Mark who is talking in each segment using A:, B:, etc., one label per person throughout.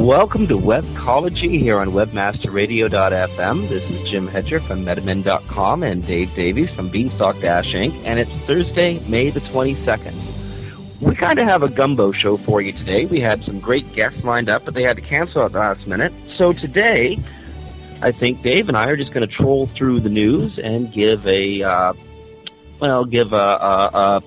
A: Welcome to Webcology here on WebmasterRadio.fm. This is Jim Hedger from Metamend.com and Dave Davies from Beanstalk Inc. And it's Thursday, May the 22nd. We kind of have a gumbo show for you today. We had some great guests lined up, but they had to cancel at the last minute. So today, I think Dave and I are just going to troll through the news and give a, uh, well, give a, a, a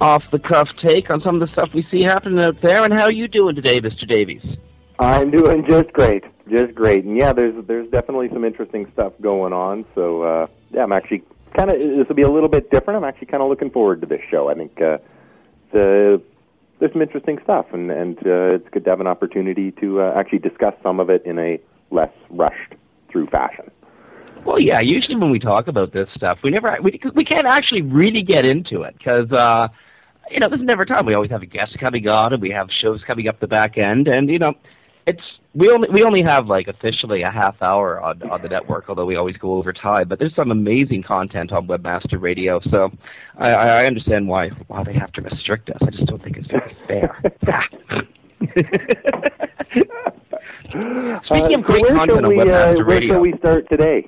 A: off the cuff take on some of the stuff we see happening out there. And how are you doing today, Mr. Davies?
B: I'm doing just great, just great, and yeah, there's there's definitely some interesting stuff going on. So uh, yeah, I'm actually kind of this will be a little bit different. I'm actually kind of looking forward to this show. I think uh, the there's some interesting stuff, and and uh, it's good to have an opportunity to uh, actually discuss some of it in a less rushed through fashion.
A: Well, yeah. Usually when we talk about this stuff, we never we we can't actually really get into it because. Uh, you know, this is never time. We always have a guest coming on, and we have shows coming up the back end, and you know, it's we only we only have like officially a half hour on on the network, although we always go over time. But there's some amazing content on Webmaster Radio, so I, I understand why why they have to restrict us. I just don't think it's very fair. Speaking
B: uh,
A: of great
B: where
A: content on Webmaster
B: uh, Where
A: Radio,
B: shall we start today?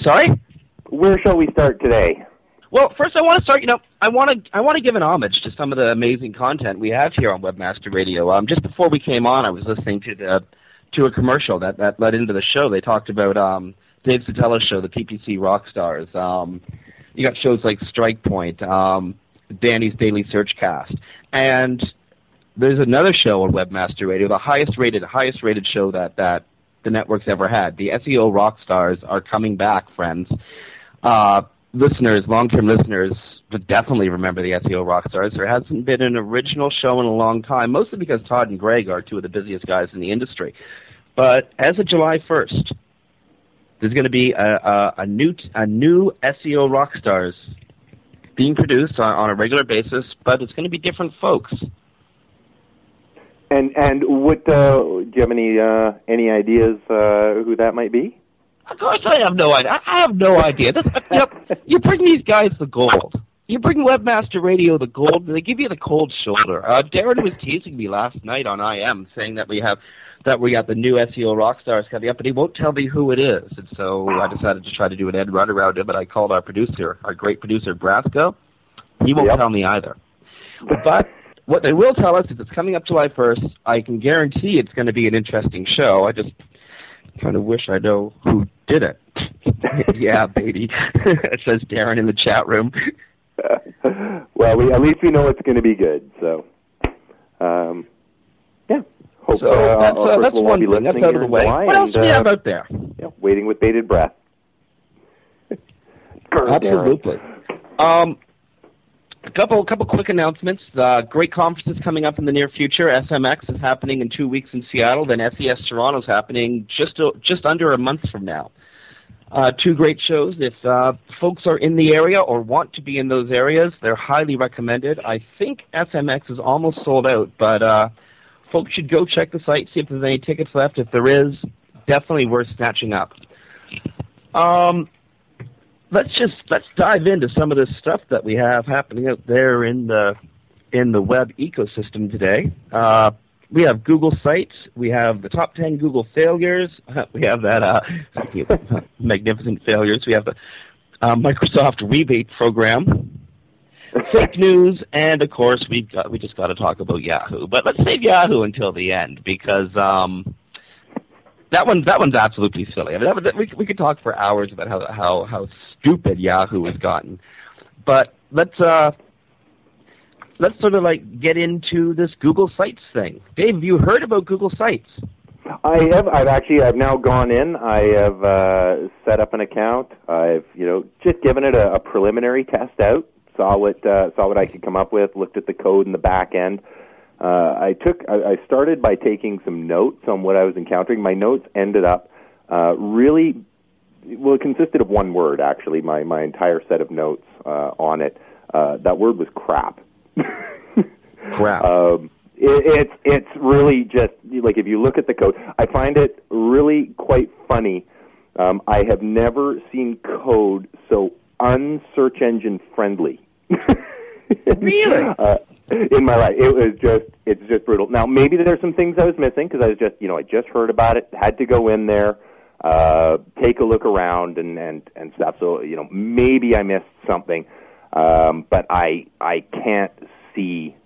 A: sorry.
B: Where shall we start today?
A: Well, first I want to start. You know, I want to I want to give an homage to some of the amazing content we have here on Webmaster Radio. Um, just before we came on, I was listening to the to a commercial that that led into the show. They talked about um, Dave Szetela's show, the PPC Rockstars. Um, you got shows like Strike Point, um, Danny's Daily Search Cast, and there's another show on Webmaster Radio, the highest rated highest rated show that that the network's ever had. The SEO Rockstars are coming back, friends. Uh, listeners, long-term listeners, would definitely remember the SEO Rockstars. There hasn't been an original show in a long time, mostly because Todd and Greg are two of the busiest guys in the industry. But as of July 1st, there's going to be a, a, a new a new SEO Rockstars being produced on, on a regular basis, but it's going to be different folks.
B: And and what uh, do you have any uh, any ideas uh, who that might be?
A: Of course, I have no idea. I have no idea. This, you, know, you bring these guys the gold. You bring Webmaster Radio the gold. They give you the cold shoulder. Uh, Darren was teasing me last night on IM, saying that we have that we got the new SEO Rockstars coming up, but he won't tell me who it is. And so I decided to try to do an end run around him. But I called our producer, our great producer Brasco. He won't
B: Yep.
A: tell me either. But what they will tell us is it's coming up July 1st. I can guarantee it's going to be an interesting show. I just kind of wish I know who did it. yeah, baby. it says Darren in the chat room.
B: well, we at least we know it's going to be good. So, um, yeah, hope
A: So
B: uh,
A: that's,
B: our
A: uh,
B: first
A: that's
B: will
A: one
B: be
A: thing.
B: listening
A: That's out
B: here
A: of the
B: in
A: way.
B: July,
A: What else
B: and,
A: do we have
B: uh,
A: out there?
B: yeah, waiting with bated breath.
A: Absolutely. Um, a couple, couple quick announcements. Uh, great conferences coming up in the near future. SMX is happening in two weeks in Seattle. Then SES Toronto is happening just just under a month from now. Uh, two great shows. If uh, folks are in the area or want to be in those areas, they're highly recommended. I think SMX is almost sold out, but uh, folks should go check the site, see if there's any tickets left. If there is, definitely worth snatching up. Um, let's just let's dive into some of this stuff that we have happening out there in the in the web ecosystem today. We have Google Sites. We have the top ten Google failures. We have that uh, magnificent failures. We have the uh, Microsoft rebate program, fake news, and of course we got, we just got to talk about Yahoo. But let's save Yahoo until the end because. Um, that one, that one's absolutely silly. I mean, that, that, we we could talk for hours about how how how stupid Yahoo has gotten, but let's uh let's sort of like get into this Google Sites thing. Dave, have you heard about Google Sites?
B: I have. I've actually. I've now gone in. I have uh, set up an account. I've you know just given it a, a preliminary test out. Saw what uh, saw what I could come up with. Looked at the code in the back end. Uh, I took. I, I started by taking some notes on what I was encountering. My notes ended up uh, really. Well, it consisted of one word actually. My my entire set of notes uh, on it. Uh, that word was crap.
A: Crap.
B: Um, it, it's it's really just like if you look at the code, I find it really quite funny. Um, I have never seen code so unsearch engine friendly.
A: Really?
B: Uh, in my life, it was just it's just brutal. Now maybe there's some things I was missing because I was just you know I just heard about it, had to go in there, uh, take a look around and and and stuff. So you know maybe I missed something, um, but I I can't see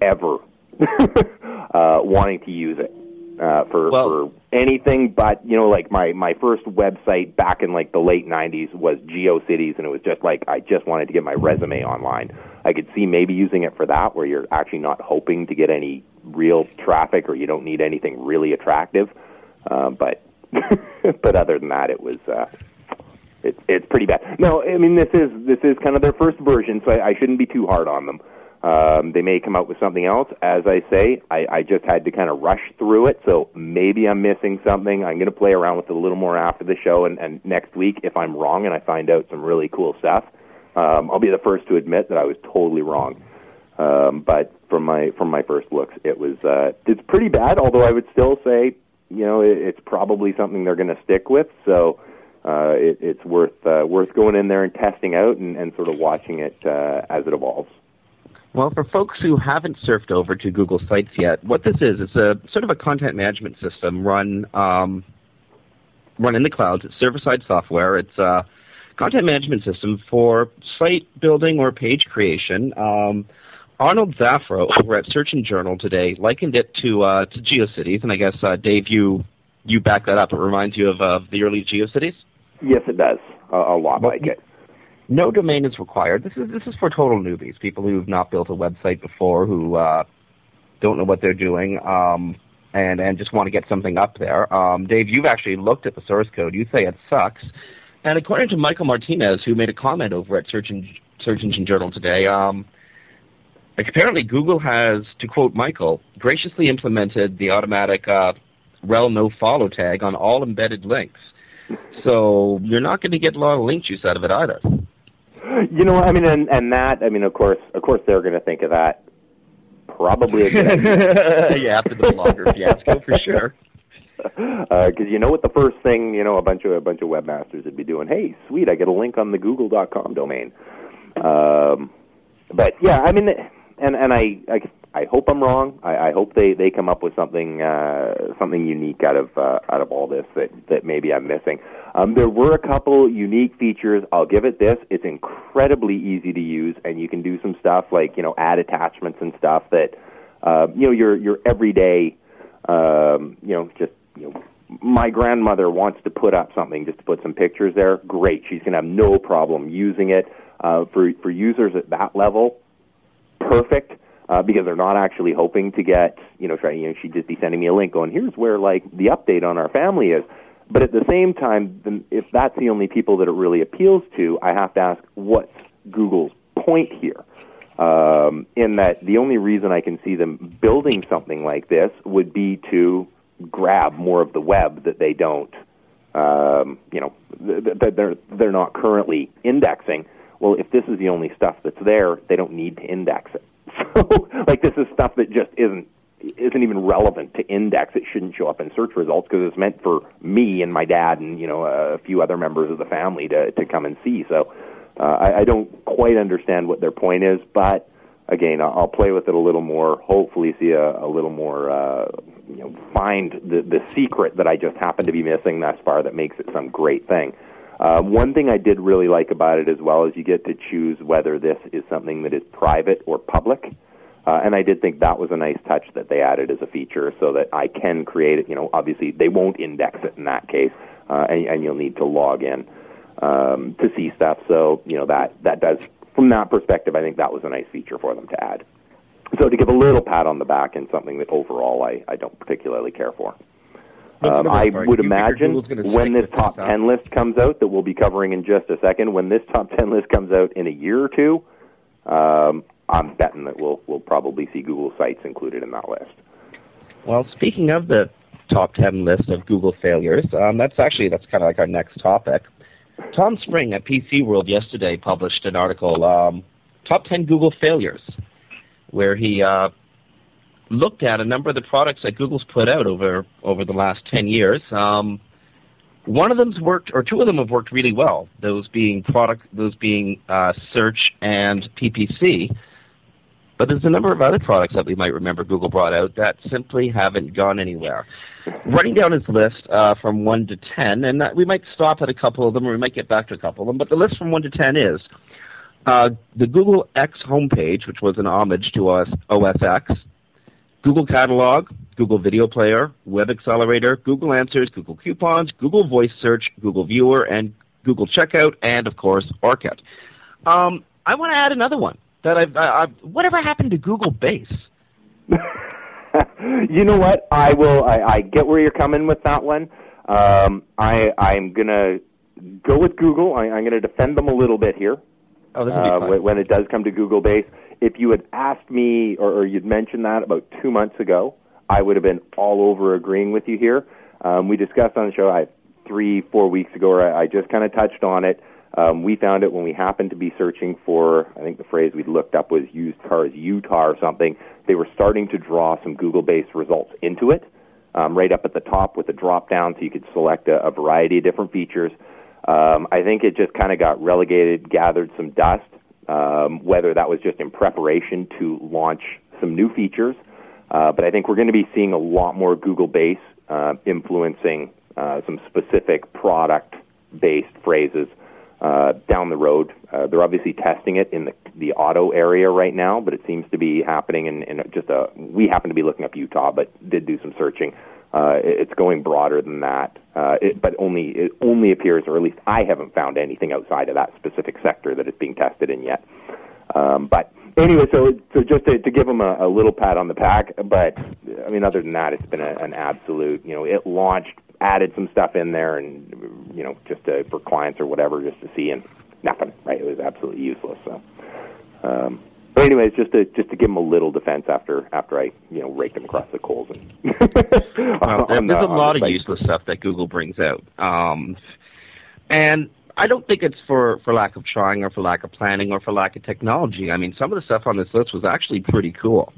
B: ever uh, wanting to use it uh, for
A: Well-
B: for anything but you know like my my first website back in like the late 90s was GeoCities and it was just like I just wanted to get my resume online. I could see maybe using it for that where you're actually not hoping to get any real traffic or you don't need anything really attractive. Uh, but but other than that it was uh it, it's pretty bad. No, I mean this is this is kind of their first version, so I, I shouldn't be too hard on them. Um, they may come out with something else. As I say, I, I just had to kind of rush through it, so maybe I'm missing something. I'm going to play around with it a little more after the show, and, and next week, if I'm wrong and I find out some really cool stuff, um, I'll be the first to admit that I was totally wrong. Um, but from my from my first looks, it was uh, it's pretty bad. Although I would still say, you know, it, it's probably something they're going to stick with. So uh, it, it's worth uh, worth going in there and testing out and, and sort of watching it uh, as it evolves.
A: Well, for folks who haven't surfed over to Google Sites yet, what this is, it's a sort of a content management system run um, run in the clouds. It's server-side software. It's a content management system for site building or page creation. Um, Arnold Zafra over at Search Engine Journal today likened it to uh, to GeoCities, and I guess uh, Dave, you you back that up. It reminds you of uh, the early GeoCities.
B: Yes, it does a, a lot
A: Well,
B: like it.
A: No domain is required. This is this is for total newbies, people who've not built a website before, who uh, don't know what they're doing, um, and and just want to get something up there. Um, Dave, you've actually looked at the source code. You say it sucks, and according to Michael Martinez, who made a comment over at Search, en- Search Engine Journal today, um, like apparently Google has, to quote Michael, graciously implemented the automatic uh, rel no follow tag on all embedded links. So you're not going to get a lot of link juice out of it either.
B: You know, I mean, and and that, I mean, of course, of course, they're going to think of that. Probably a good idea.
A: yeah, after the blogger fiasco, for sure.
B: because Uh, you know what the first thing you know a bunch of a bunch of webmasters would be doing. Hey, sweet, I get a link on the Google.com domain. Um, but yeah, I mean, and and I I, I hope I'm wrong. I, I hope they they come up with something uh, something unique out of uh, out of all this that that maybe I'm missing. Um, there were a couple unique features. I'll give it this: it's incredibly easy to use, and you can do some stuff like you know add attachments and stuff that uh, you know your your everyday um, you know just you know my grandmother wants to put up something just to put some pictures there. Great, she's going to have no problem using it. Uh, for for users at that level, perfect. Uh, because they're not actually hoping to get, you know, try, you know, she'd just be sending me a link going, here's where like the update on our family is. But at the same time, then if that's the only people that it really appeals to, I have to ask, what's Google's point here? Um, in that the only reason I can see them building something like this would be to grab more of the web that they don't, um, you know, that they're they're not currently indexing. Well, if this is the only stuff that's there, they don't need to index it. So, like, this is stuff that just isn't isn't even relevant to index. It shouldn't show up in search results because it's meant for me and my dad and you know a few other members of the family to to come and see. So, uh, I, I don't quite understand what their point is, but again, I'll I'll play with it a little more. Hopefully, see a, a little more. Uh, you know, find the the secret that I just happen to be missing thus far that makes it some great thing. Uh, one thing I did really like about it as well is you get to choose whether this is something that is private or public. Uh, and I did think that was a nice touch that they added as a feature so that I can create it. You know, obviously they won't index it in that case, uh, and, and you'll need to log in um, to see stuff. So, you know, that, that does, from that perspective, I think that was a nice feature for them to add. So to give a little pat on the back and something that overall I, I don't particularly care for. Um, I would imagine when this top this 10 list comes out, that we'll be covering in just a second, when this top 10 list comes out in a year or two, um, I'm betting that we'll, we'll probably see Google Sites included in that list.
A: Well, speaking of the top 10 list of Google failures, um, that's actually, that's kind of like our next topic. Tom Spring at PC World yesterday published an article, um, Top 10 Google Failures, where he uh, looked at a number of the products that Google's put out over over the last ten years. Um, one of them's worked, or two of them have worked really well. Those being product, those being uh, Search and PPC. But there's a number of other products that we might remember Google brought out that simply haven't gone anywhere. Running down his list uh, from 1 to 10, and we might stop at a couple of them or we might get back to a couple of them, but the list from 1 to 10 is uh, the Google X homepage, which was an homage to OS, OS X, Google Catalog, Google Video Player, Web Accelerator, Google Answers, Google Coupons, Google Voice Search, Google Viewer, and Google Checkout, and of course Orkut. Um, I want to add another one that I've, I, I've. Whatever happened to Google Base?
B: you know what? I will. I, I get where you're coming with that one. Um, I I'm gonna go with Google. I, I'm gonna defend them a little bit here.
A: Oh, this is uh,
B: when it does come to Google Base if you had asked me or, or you'd mentioned that about two months ago, I would have been all over agreeing with you here. Um, we discussed on the show I, three, four weeks ago, or I, I just kind of touched on it. Um, we found it when we happened to be searching for, I think the phrase we looked up was used cars Utah or something. They were starting to draw some Google based results into it, um, right up at the top with a drop down so you could select a, a variety of different features. Um, I think it just kind of got relegated, gathered some dust, um, whether that was just in preparation to launch some new features. Uh, but I think we're going to be seeing a lot more Google base uh, influencing uh, some specific product based phrases uh, down the road. Uh, they're obviously testing it in the, the auto area right now, but it seems to be happening in, in just a. We happen to be looking up Utah, but did do some searching uh, it's going broader than that, uh, it, but only it only appears, or at least I haven't found anything outside of that specific sector that it's being tested in yet. Um, but anyway, so so just to, to give them a, a little pat on the back, but I mean, other than that, it's been a, an absolute. You know, it launched, added some stuff in there, and you know, just to, for clients or whatever, just to see, and nothing. Right, it was absolutely useless. So. Um, but anyways, just to just to give them a little defense after after I you know raked them across the coals. And
A: well, there's the, a lot of useless stuff that Google brings out, um, and I don't think it's for for lack of trying or for lack of planning or for lack of technology. I mean, some of the stuff on this list was actually pretty cool.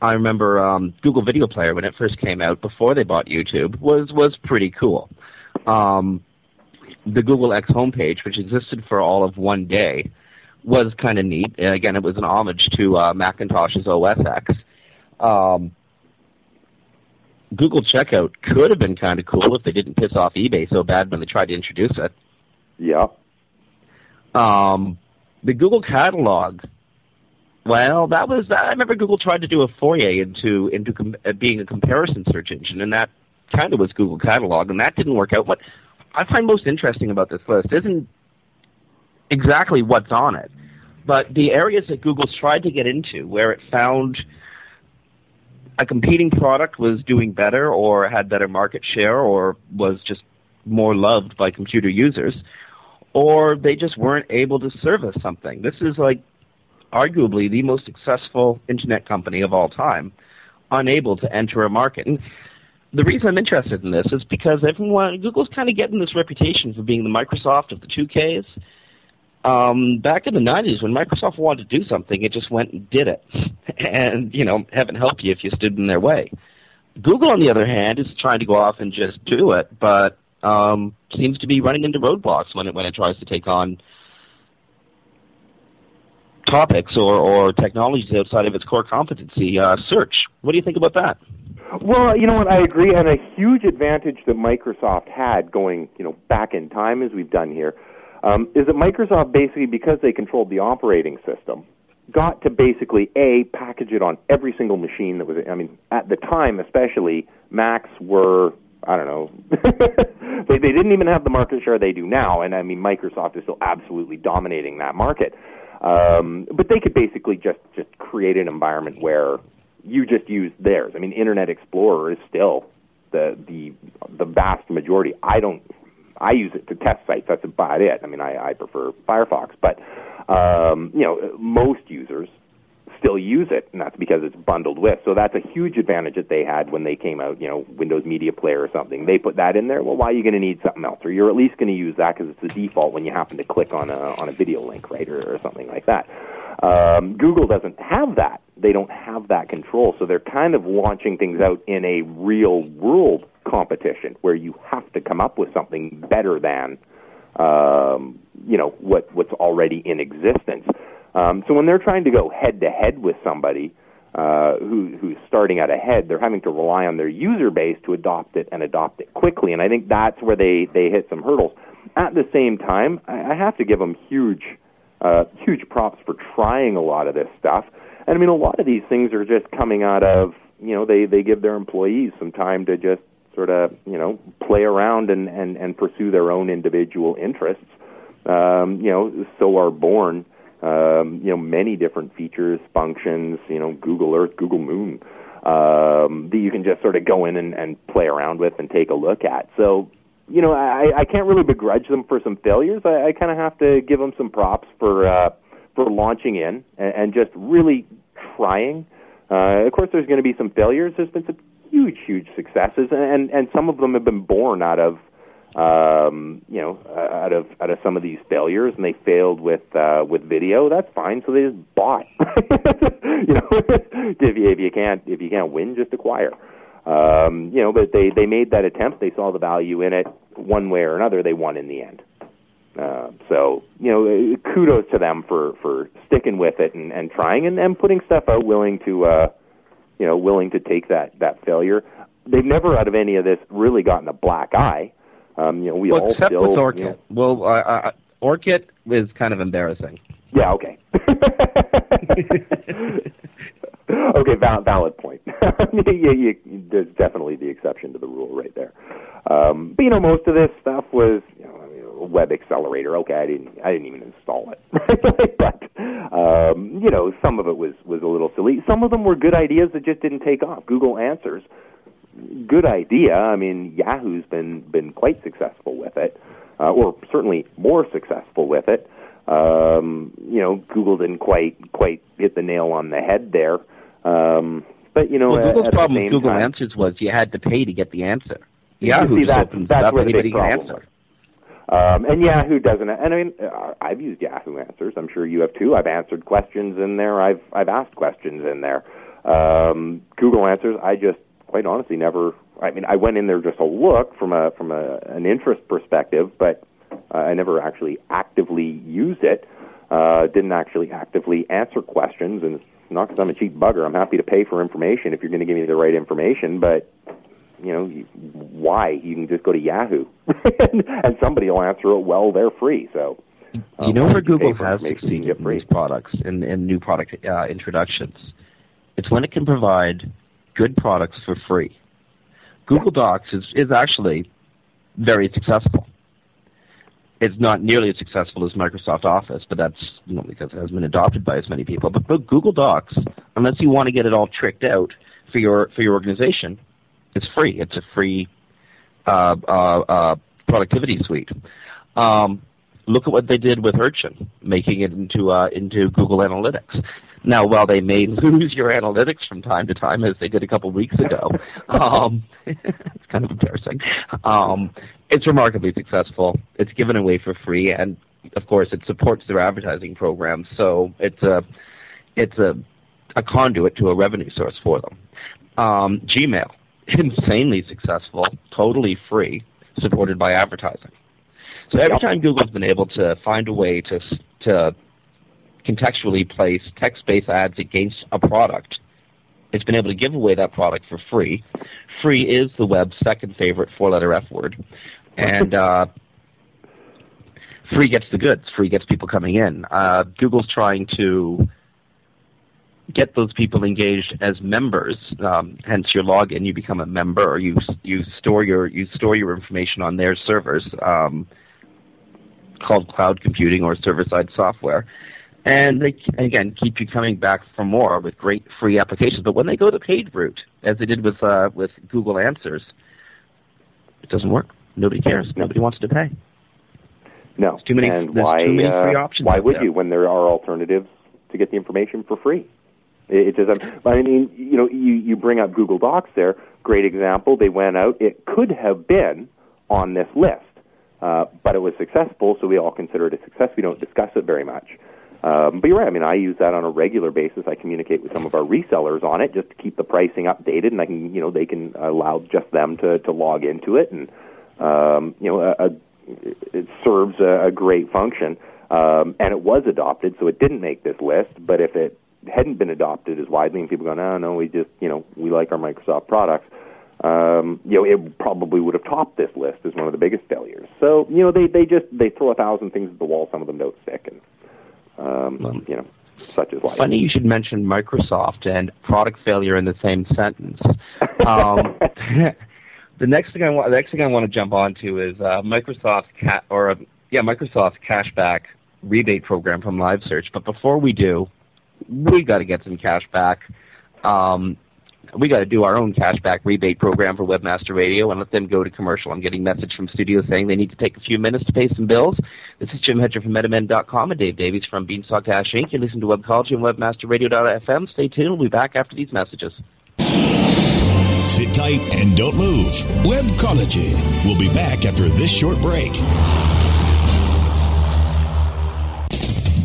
A: I remember um, Google Video Player when it first came out before they bought YouTube was was pretty cool. Um, the Google X homepage, which existed for all of one day, was kind of neat. And again, it was an homage to uh, Macintosh's OS X. Um, Google Checkout could have been kind of cool if they didn't piss off eBay so bad when they tried to introduce it.
B: Yeah.
A: Um, the Google Catalog. Well, that was. I remember Google tried to do a foray into into com- uh, being a comparison search engine, and that kind of was Google Catalog, and that didn't work out. What I find most interesting about this list isn't exactly what's on it, But the areas that Google's tried to get into, where it found a competing product was doing better or had better market share or was just more loved by computer users, or they just weren't able to service something. This is like arguably the most successful internet company of all time, unable to enter a market. And the reason I'm interested in this is because everyone Google's kind of getting this reputation for being the Microsoft of the 2Ks. Um, back in the 90s, when Microsoft wanted to do something, it just went and did it. and, you know, heaven help you if you stood in their way. Google, on the other hand, is trying to go off and just do it, but um, seems to be running into roadblocks when it when it tries to take on topics or, or technologies outside of its core competency. Uh, search. What do you think about that?
B: Well, you know what, I agree, and a huge advantage that Microsoft had going, you know, back in time as we've done here, um, is that Microsoft basically, because they controlled the operating system, got to basically a package it on every single machine that was. I mean, at the time, especially Macs were. I don't know. they they didn't even have the market share they do now, and I mean Microsoft is still absolutely dominating that market. Um, but they could basically just just create an environment where you just use theirs. I mean, Internet Explorer is still the the the vast majority. I don't. I use it to test sites. That's about it. I mean, I, I prefer Firefox, but um, you know, most users still use it, and that's because it's bundled with. So that's a huge advantage that they had when they came out. You know, Windows Media Player or something. They put that in there. Well, why are you going to need something else? Or you're at least going to use that because it's the default when you happen to click on a on a video link, right, or, or something like that. Um, Google doesn't have that. They don't have that control, so they're kind of launching things out in a real world competition where you have to come up with something better than um, you know what what's already in existence. Um, so when they're trying to go head to head with somebody uh, who, who's starting out ahead, they're having to rely on their user base to adopt it and adopt it quickly. And I think that's where they they hit some hurdles. At the same time, I, I have to give them huge uh, huge props for trying a lot of this stuff. And I mean, a lot of these things are just coming out of you know they they give their employees some time to just sort of you know play around and and and pursue their own individual interests. Um, you know, so are born um, you know many different features, functions. You know, Google Earth, Google Moon. Um, that you can just sort of go in and, and play around with and take a look at. So you know, I, I can't really begrudge them for some failures. I, I kind of have to give them some props for uh, for launching in and, just really trying. Uh, of course, there's going to be some failures. There's been some huge, huge successes, and and some of them have been born out of um, you know out of out of some of these failures, and they failed with uh, with video. That's fine. So they just bought. you know, if you if you can't if you can't win, just acquire. Um, you know, but they they made that attempt. They saw the value in it. One way or another, they won in the end. Uh, so you know, kudos to them for for sticking with it and, and trying and, and putting stuff out, willing to uh, you know, willing to take that that failure. They've never, out of any of this, really gotten a black eye. Um, you know, we
A: well,
B: all
A: except
B: still,
A: with Orkut.
B: You know,
A: well, uh, uh, Orkut is kind of embarrassing.
B: Yeah. Okay. okay, val- valid point. you, you, there's definitely the exception to the rule right there. Um, but you know, most of this stuff was you know, I mean, a web accelerator. Okay, I didn't I didn't even install it, but um, you know, some of it was was a little silly. Some of them were good ideas that just didn't take off. Google Answers, good idea. I mean, Yahoo's been been quite successful with it, uh, or certainly more successful with it. Um, you know, Google didn't quite quite hit the nail on the head there. Um, but you know,
A: well, Google's problem with Google
B: time,
A: Answers was you had to pay to get the answer. Yahoo
B: see, that's-
A: opens
B: that's
A: up,
B: where the big problem
A: answer.
B: Um, and Yahoo doesn't. And I mean, uh, I've used Yahoo Answers. I'm sure you have too. I've answered questions in there. I've I've asked questions in there. Um, Google Answers. I just quite honestly never. I mean, I went in there just to look from a from a, an interest perspective, but uh, I never actually actively used it. Uh, didn't actually actively answer questions, and it's not because I'm a cheap bugger. I'm happy to pay for information if you're going to give me the right information, but you know, why? You can just go to Yahoo, and somebody will answer it well. They're free, so.
A: you
B: um,
A: know where
B: you
A: Google has
B: you
A: succeeded in these products and, and new product uh, introductions? It's when it can provide good products for free. Google Docs is, is actually very successful. it's not nearly as successful as Microsoft Office, but that's you know, because it hasn't been adopted by as many people. But, but Google Docs, unless you want to get it all tricked out for your for your organization, it's free. It's a free uh, uh, uh, productivity suite. Um, look at what they did with Urchin, making it into uh, into Google Analytics. Now, while they may lose your analytics from time to time, as they did a couple weeks ago, um, it's kind of embarrassing. Um, it's remarkably successful. It's given away for free, and of course, it supports their advertising program. So it's a it's a a conduit to a revenue source for them. Um, Gmail, insanely successful, totally free, supported by advertising. So every time Google's been able to find a way to to contextually place text-based ads against a product, it's been able to give away that product for free. Free is the web's second favorite four-letter F word, and uh, free gets the goods. Free gets people coming in. Uh, Google's trying to get those people engaged as members. Um, hence, your login, you become a member, or you you store your you store your information on their servers, um, called cloud computing or server side software. And they again keep you coming back for more with great free applications. But when they go the paid route, as they did with uh, with Google Answers, it doesn't work. Nobody cares. Nobody wants to pay.
B: No.
A: There's too many.
B: And why?
A: many
B: uh,
A: free options.
B: why would
A: there.
B: you when there are alternatives to get the information for free? It, just. I mean, you know, you you bring up Google Docs there. Great example. They went out. It could have been on this list, uh, but it was successful, so we all consider it a success. We don't discuss it very much. Um, but you're right. I mean, I use that on a regular basis. I communicate with some of our resellers on it just to keep the pricing updated, and I can, you know, they can allow just them to to log into it, and um, you know, a, a, it serves a, a great function. Um, and it was adopted, so it didn't make this list. But if it hadn't been adopted as widely, and people go, no, no, we just, you know, we like our Microsoft products. Um, you know, it probably would have topped this list as one of the biggest failures. So, you know, they they just they throw a thousand things at the wall. Some of them don't stick, and um, you know, such is life.
A: Funny you should mention Microsoft and product failure in the same sentence. Um, the next thing I want, the next thing I want to jump onto is uh, Microsoft's ca- or uh, yeah, Microsoft's cashback rebate program from LiveSearch. But before we do, we got to get some cash back. Um, we got to do our own cashback rebate program for Webmaster Radio and let them go to commercial. I'm getting message from studio saying they need to take a few minutes to pay some bills. This is Jim Hedger from MetaMend.com and Dave Davies from Beanstalk Dash Inc. You listen to Webcology and Webmaster WebmasterRadio.fm. Stay tuned. We'll be back after these messages.
C: Sit tight and don't move. Webcology. We'll be back after this short break.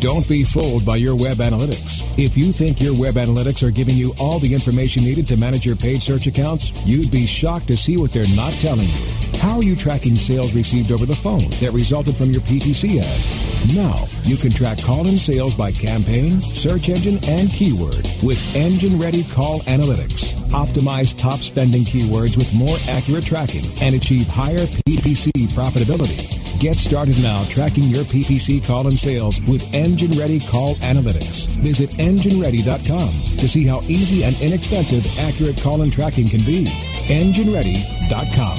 D: Don't be fooled by your web analytics. If you think your web analytics are giving you all the information needed to manage your paid search accounts, you'd be shocked to see what they're not telling you. How are you tracking sales received over the phone that resulted from your PPC ads? Now, you can track call-in sales by campaign, search engine, and keyword with Engine Ready Call Analytics. Optimize top spending keywords with more accurate tracking and achieve higher PPC profitability. Get started now tracking your PPC call and sales with Engine Ready Call Analytics. Visit engineready.com to see how easy and inexpensive accurate call and tracking can be. engineready.com.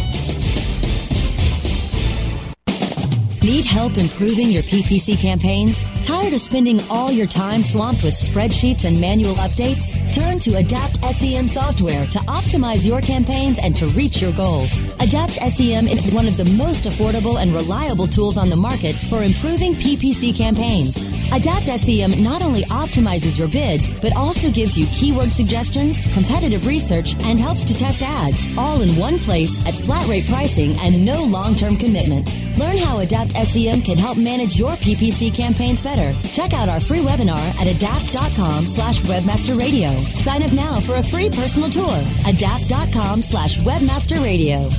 E: Need help improving your PPC campaigns? Tired of spending all your time swamped with spreadsheets and manual updates? Turn to Adapt SEM software to optimize your campaigns and to reach your goals. Adapt SEM is one of the most affordable and reliable tools on the market for improving PPC campaigns. Adapt SEM not only optimizes your bids, but also gives you keyword suggestions, competitive research, and helps to test ads, all in one place at flat rate pricing and no long-term commitments. Learn how Adapt SEM can help manage your PPC campaigns better. Check out our free webinar at adapt.com slash webmaster radio. Sign up now for a free personal tour. Adapt.com slash webmaster radio.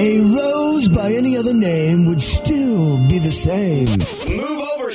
F: A rose by any other name would still be the same.
G: Move over,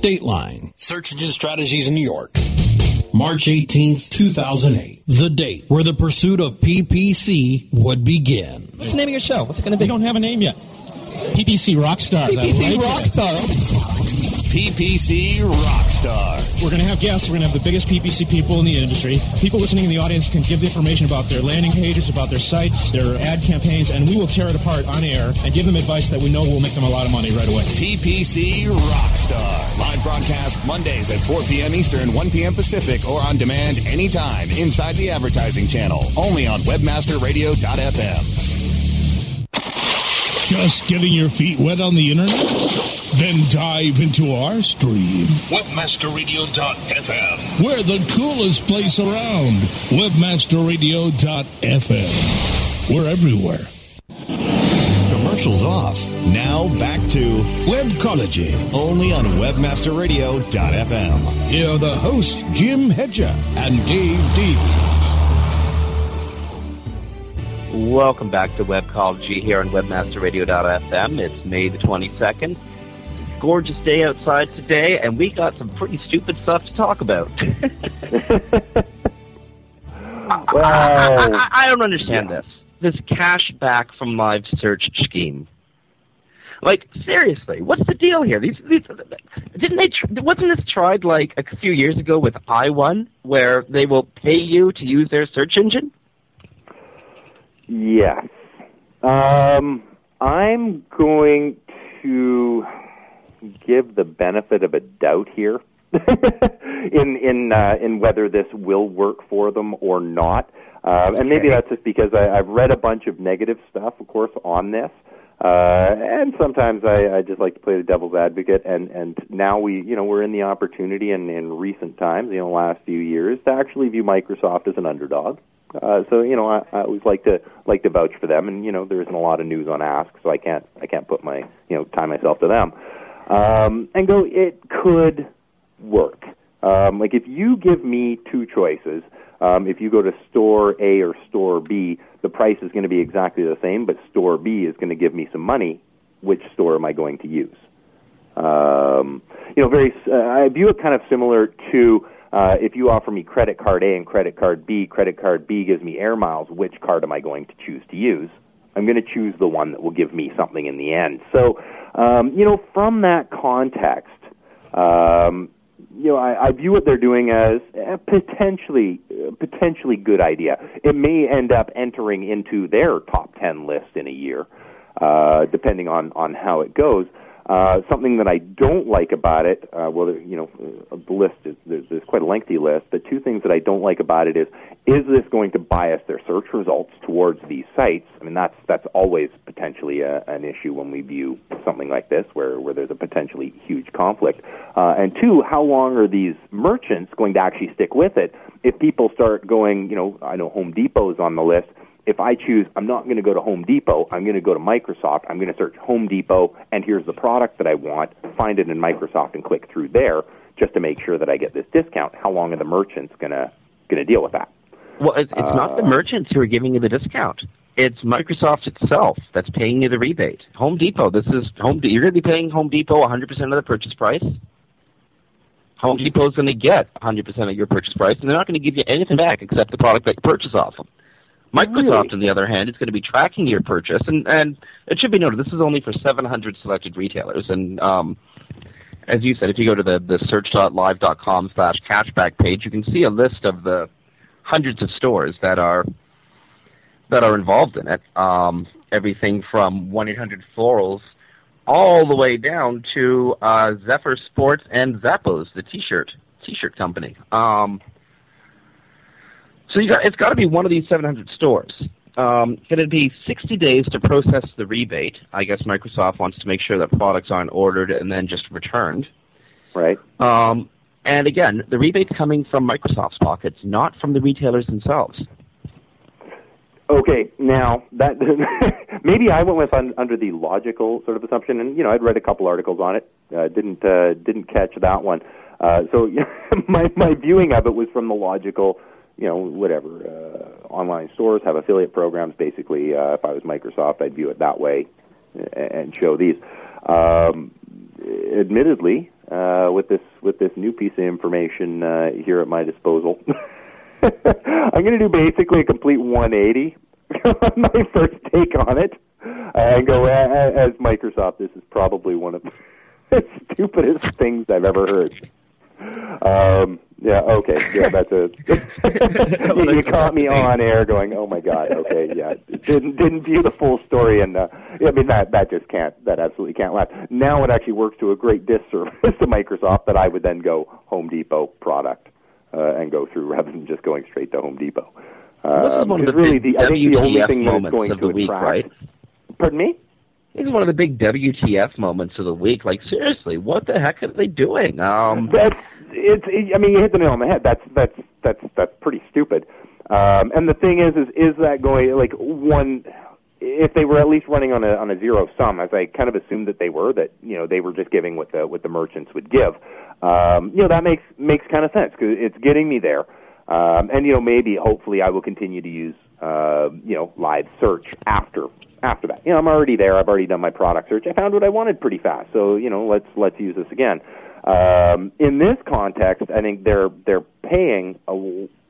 C: Dateline. Search engine strategies in New York. March 18th, 2008. The date where the pursuit of PPC would begin.
G: What's the name of your show? What's it going to be?
H: We don't have a name yet. PPC Rockstar.
G: PPC like Rockstar.
C: PPC Rockstar.
H: We're going to have guests. We're going to have the biggest PPC people in the industry. People listening in the audience can give the information about their landing pages, about their sites, their ad campaigns, and we will tear it apart on air and give them advice that we know will make them a lot of money right away.
C: PPC Rockstar. Live broadcast Mondays at 4 p.m. Eastern, 1 p.m. Pacific, or on demand anytime inside the advertising channel. Only on webmasterradio.fm.
I: Just getting your feet wet on the internet? Then dive into our stream.
C: Webmasterradio.fm.
I: We're the coolest place around. Webmasterradio.fm. We're everywhere.
C: Commercials off. Now back to Webcology. Only on Webmasterradio.fm. Here are the hosts, Jim Hedger and Dave Davies.
A: Welcome back to Webcology here on WebmasterRadio.fm. It's May the 22nd gorgeous day outside today, and we got some pretty stupid stuff to talk about.
B: well,
A: I, I, I, don't understand yeah. this. This cash back from live search scheme. Like seriously, what's the deal here? These, these didn't they? Wasn't this tried like a few years ago with iWon, where they will pay you to use their search engine?
B: Yes. Um, I'm going to give the benefit of a doubt here in in uh, in whether this will work for them or not. Uh, and maybe that's just because I, I've read a bunch of negative stuff, of course, on this. Uh, and sometimes I, I just like to play the devil's advocate, and and now we, you know, we're in the opportunity in in recent times, you know, last few years, to actually view Microsoft as an underdog. Uh, so you know, I, I always like to like to vouch for them, and you know, there isn't a lot of news on Ask, so I can't I can't put my you know tie myself to them um, and go, it could work. Um, like if you give me two choices, um, if you go to store A or store B, the price is going to be exactly the same, but store B is going to give me some money. Which store am I going to use? Um, you know, very. Uh, I view it kind of similar to uh, if you offer me credit card A and credit card B. Credit card B gives me air miles. Which card am I going to choose to use? I'm going to choose the one that will give me something in the end. So um, you know, from that context, um, you know, I, I view what they're doing as a potentially potentially good idea. It may end up entering into their top ten list in a year, uh, depending on on how it goes. Uh, something that I don't like about it, uh, well, you know, the list is there's, there's quite a lengthy list. The two things that I don't like about it is, is this going to bias their search results towards these sites? I mean, that's that's always potentially a, an issue when we view something like this, where where there's a potentially huge conflict. Uh, and two, how long are these merchants going to actually stick with it? If people start going, you know, I know Home Depot is on the list if I choose, I'm not going to go to Home Depot, I'm going to go to Microsoft, I'm going to search Home Depot, and here's the product that I want, find it in Microsoft and click through there just to make sure that I get this discount. How long are the merchants going to going to deal with that?
A: Well, it's, it's uh, not the uh, merchants who are giving you the discount. It's Microsoft itself that's paying you the rebate. Home Depot, this is Home. You're going to be paying Home Depot 100% of the purchase price. Home Depot is going to get 100% of your purchase price, and they're not going to give you anything back except the product that you purchase off them. Microsoft, really? on the other hand, is going to be tracking your purchase, and, and it should be noted this is only for 700 selected retailers. And um, as you said, if you go to the, the search.live.com slash cashback page, you can see a list of the hundreds of stores that are that are involved in it. Um, everything from 1-800-Florals all the way down to uh, Zephyr Sports and Zappos, the T-shirt T-shirt company. Um, so you got, it's got to be one of these 700 stores. Um, going to be 60 days to process the rebate. I guess Microsoft wants to make sure that products aren't ordered and then just returned.
B: Right.
A: Um, and again, the rebate's coming from Microsoft's pockets, not from the retailers themselves.
B: Okay, now that maybe I went with un, under the logical sort of assumption, and you know I'd read a couple articles on it, uh, didn't uh, didn't catch that one. Uh, so my my viewing of it was from the logical, you know, whatever uh, online stores have affiliate programs. Basically, uh, if I was Microsoft, I'd view it that way and show these. Um, admittedly, uh, with this with this new piece of information uh, here at my disposal. I'm going to do basically a complete 180 on my first take on it, and go as Microsoft. This is probably one of the stupidest things I've ever heard. Um, yeah, okay, yeah, that's a. you, you caught me on air, going, "Oh my God!" Okay, yeah, didn't didn't view the full story, and uh, I mean that that just can't, that absolutely can't last. Now it actually works to a great disservice to Microsoft that I would then go Home Depot product uh, and go through rather than just going straight to Home Depot.
A: Um, this is one of the really the, I think the only thing that's going to
B: week,
A: attract. Right?
B: Pardon me.
A: This is one of the big WTF moments of the week. Like seriously, what the heck are they doing? Um,
B: that's it's. It, I mean, you hit the nail on the head. That's that's that's that's pretty stupid. Um, and the thing is, is is that going like one? If they were at least running on a on a zero sum, as I kind of assumed that they were, that you know they were just giving what the what the merchants would give. Um, you know that makes makes kind of sense because it's getting me there. Um, and you know maybe hopefully I will continue to use uh, you know live search after after that. You know, I'm already there. I've already done my product search. I found what I wanted pretty fast. So, you know, let's let's use this again. Um, in this context, I think they're they're paying a,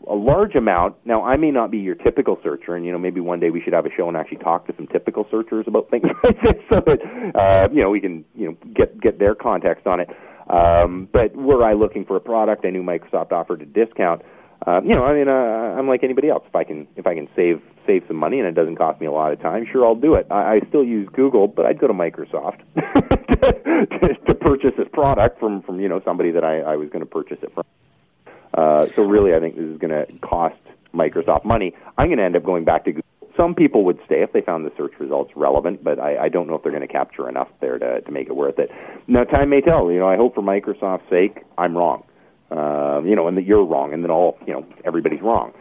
B: a large amount. Now, I may not be your typical searcher, and you know, maybe one day we should have a show and actually talk to some typical searchers about things like this, so that uh, you know we can you know get get their context on it. Um, but were I looking for a product, I knew Microsoft offered a discount. Uh, you know, I mean, uh, I'm like anybody else. If I can, if I can save save some money and it doesn't cost me a lot of time, sure, I'll do it. I, I still use Google, but I'd go to Microsoft to, to purchase this product from from you know somebody that I, I was going to purchase it from. Uh, so really, I think this is going to cost Microsoft money. I'm going to end up going back to Google. Some people would stay if they found the search results relevant, but I, I don't know if they're going to capture enough there to, to make it worth it. Now, time may tell. You know, I hope for Microsoft's sake, I'm wrong uh, you know, and that you're wrong, and that all, you know, everybody's wrong,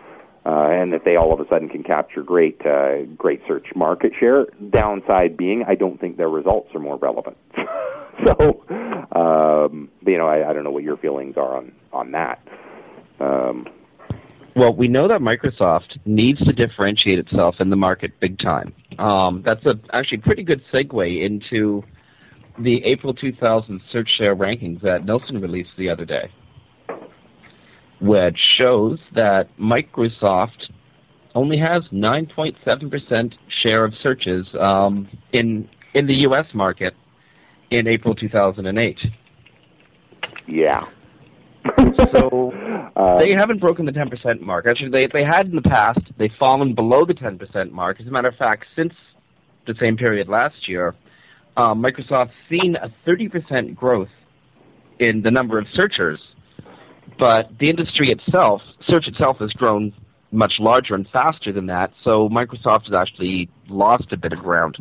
B: uh, and that they all of a sudden can capture great, uh, great search market share. Downside being, I don't think their results are more relevant. so, um, you know, I, I don't know what your feelings are on on that. Um,
A: well, we know that Microsoft needs to differentiate itself in the market big time. Um, that's a actually pretty good segue into the April 2000 search share rankings that Nielsen released the other day which shows that Microsoft only has 9.7% share of searches um, in in the U.S. market in April 2008.
B: Yeah.
A: so uh, they haven't broken the 10% mark. Actually, they they had in the past. They've fallen below the 10% mark. As a matter of fact, since the same period last year, um, Microsoft's seen a 30% growth in the number of searchers but the industry itself, search itself, has grown much larger and faster than that. So Microsoft has actually lost a bit of ground.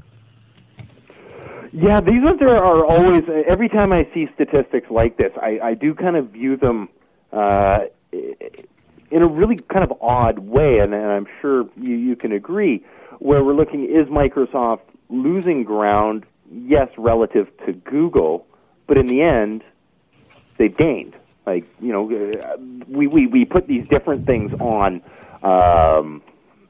B: Yeah, these ones are, always. Every time I see statistics like this, I, I do kind of view them uh, in a really kind of odd way, and, and I'm sure you, you can agree. Where we're looking, is Microsoft losing ground? Yes, relative to Google, but in the end, they've gained. Like you know, we we we put these different things on. Um,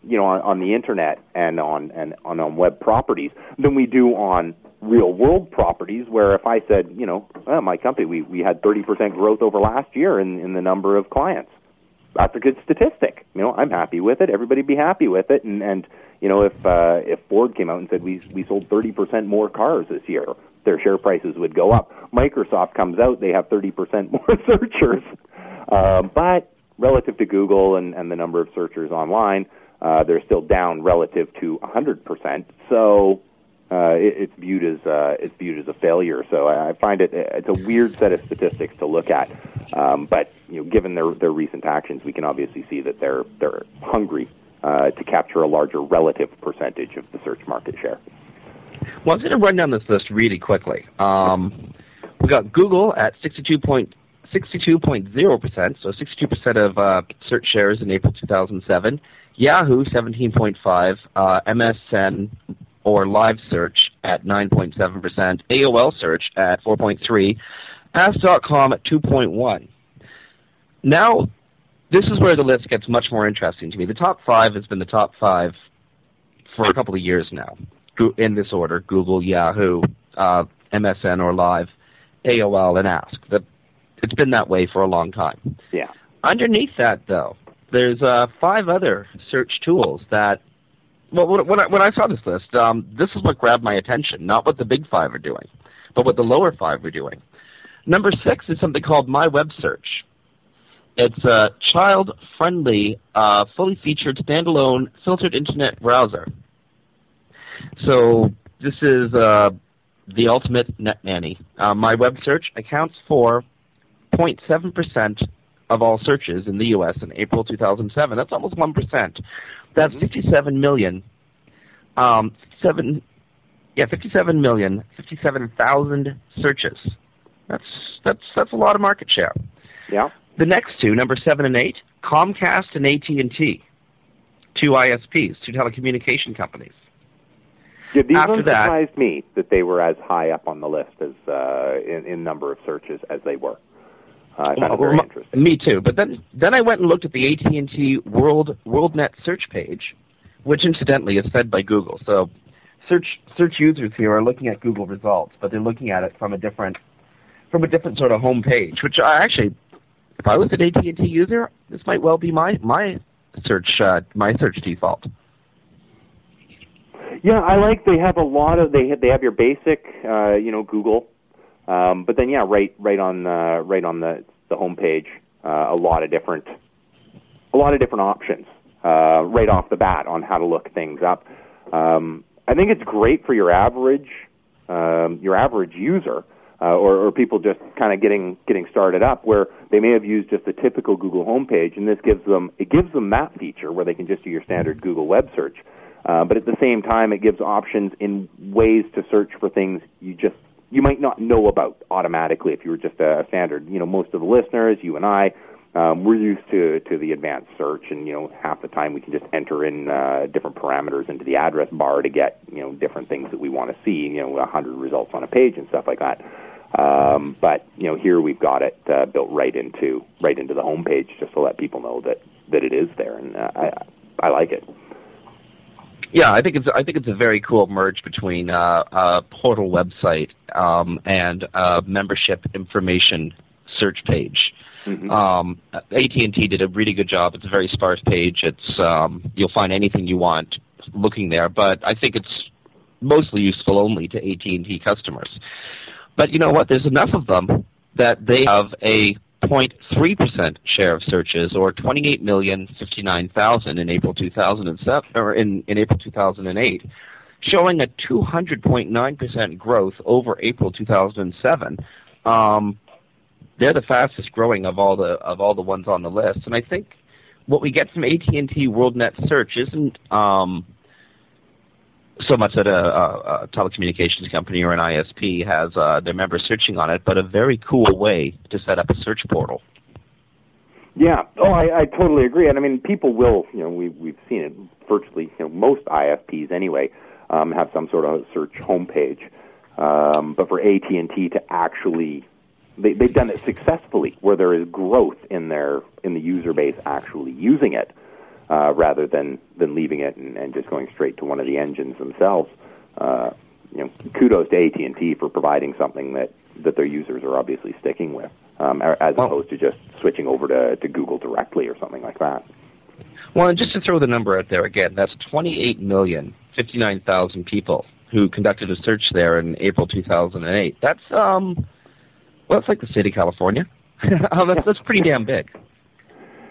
B: you know, on, on the internet and on and on, on web properties than we do on real world properties where if I said, you know, well, my company, we, we had 30% growth over last year in, in the number of clients. That's a good statistic. You know, I'm happy with it. Everybody be happy with it. And, and you know, if, uh, if Ford came out and said we, we sold 30% more cars this year, their share prices would go up. Microsoft comes out, they have 30% more searchers. Uh, but relative to Google and, and the number of searchers online, uh, they're still down relative to 100%. So uh, it, it's viewed as uh, it's viewed as a failure. So I, find it it's a weird set of statistics to look at. Um, but you know, given their their recent actions, we can obviously see that they're they're hungry uh, to capture a larger relative percentage of the search market share.
A: Well, I'm going to run down this list really quickly. Um, we got Google at 62.6% 62.0%, so 62% of uh, search shares in April 2007. Yahoo, 17.5. Uh, MSN or live search at 9.7%. AOL search at 4.3. Ask.com at 2.1. Now, this is where the list gets much more interesting to me. The top five has been the top five for a couple of years now, in this order: Google, Yahoo, uh, MSN or Live, AOL, and Ask. The, it's been that way for a long time.
B: Yeah.
A: Underneath that, though, there's uh, five other search tools that. Well, when I, when I saw this list, um, this is what grabbed my attention. Not what the big five are doing, but what the lower five are doing. Number six is something called My Web Search. It's a child-friendly, uh, fully featured standalone filtered internet browser. So this is uh, the ultimate net nanny. Uh, my web search accounts for 0.7% of all searches in the U.S. in April 2007. That's almost 1%. That's 57 million. Um, seven, yeah, 57 million, 57,000 searches. That's that's that's a lot of market share.
B: Yeah.
A: The next two, number seven and eight, Comcast and AT&T, two ISPs, two telecommunication companies.
B: Yeah, these
A: After
B: ones
A: that-
B: surprised me that they were as high up on the list as uh, in, in number of searches as they were. Uh, I found
A: Well,
B: very interesting.
A: Me too. But then then I went and looked at the AT&T World WorldNet search page, which incidentally is fed by Google. So search search users here are looking at Google results, but they're looking at it from a different from a different sort of home page. Which I actually, if I was an AT&T user, this might well be my my search uh, my search default.
B: Yeah, I like they have a lot of they have, they have your basic uh, you know Google, um, but then yeah, right right on the right on the the homepage, uh, a lot of different a lot of different options uh, right off the bat on how to look things up. Um, I think it's great for your average um, your average user. Uh, or, or people just kind of getting getting started up, where they may have used just the typical Google homepage, and this gives them it gives them that feature where they can just do your standard Google web search. Uh, but at the same time, it gives options in ways to search for things you just you might not know about automatically if you were just a standard. You know, most of the listeners, you and I, um, we're used to to the advanced search, and you know, half the time we can just enter in uh, different parameters into the address bar to get you know different things that we want to see. You know, a hundred results on a page and stuff like that. Um, but you know, here we've got it uh, built right into right into the homepage, just to let people know that that it is there, and uh, I I like it.
A: Yeah, I think it's I think it's a very cool merge between uh, a portal website um, and a membership information search page. Um, AT&T did a really good job. It's a very sparse page. It's um, you'll find anything you want looking there, but I think it's mostly useful only to AT&T customers. But you know what? There's enough of them that they have a 0.3% share of searches, or 28,059,000 in April 2007, or in, in April 2008, showing a 200.9% growth over April 2007. Um, they're the fastest growing of all the of all the ones on the list, and I think what we get from AT&T WorldNet Search isn't um, so much that a, a, a telecommunications company or an ISP has uh, their members searching on it, but a very cool way to set up a search portal.
B: Yeah. Oh, I, I totally agree. And I mean, people will. You know, we we've seen it virtually. You know, most ISPs anyway um, have some sort of search homepage. Um, but for AT and T to actually, they, they've done it successfully, where there is growth in their in the user base actually using it, uh, rather than than leaving it and, and just going straight to one of the engines themselves. Uh, you know, kudos to AT and T for providing something that that their users are obviously sticking with, um, as opposed to just switching over to, to Google directly or something like that.
A: Well, and just to throw the number out there again, that's 28,059,000 people who conducted a search there in April 2008. That's um, well, it's like the state of California. um, that's, that's pretty damn big.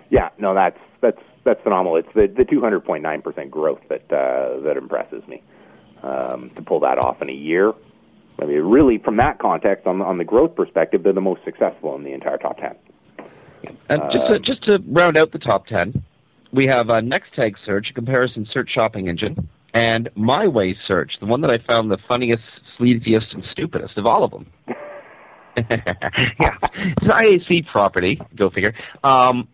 B: Yeah, no, that's that's that's phenomenal. It's the the 200.9 percent growth that uh, that impresses me. Um, to pull that off in a year, I mean, really, from that context, on on the growth perspective, they're the most successful in the entire top ten.
A: And just to, just to round out the top 10, we have uh, Nextag Search, a comparison search shopping engine, and My Way Search, the one that I found the funniest, sleaziest, and stupidest of all of them. yeah, it's an IAC property. Go figure. Um,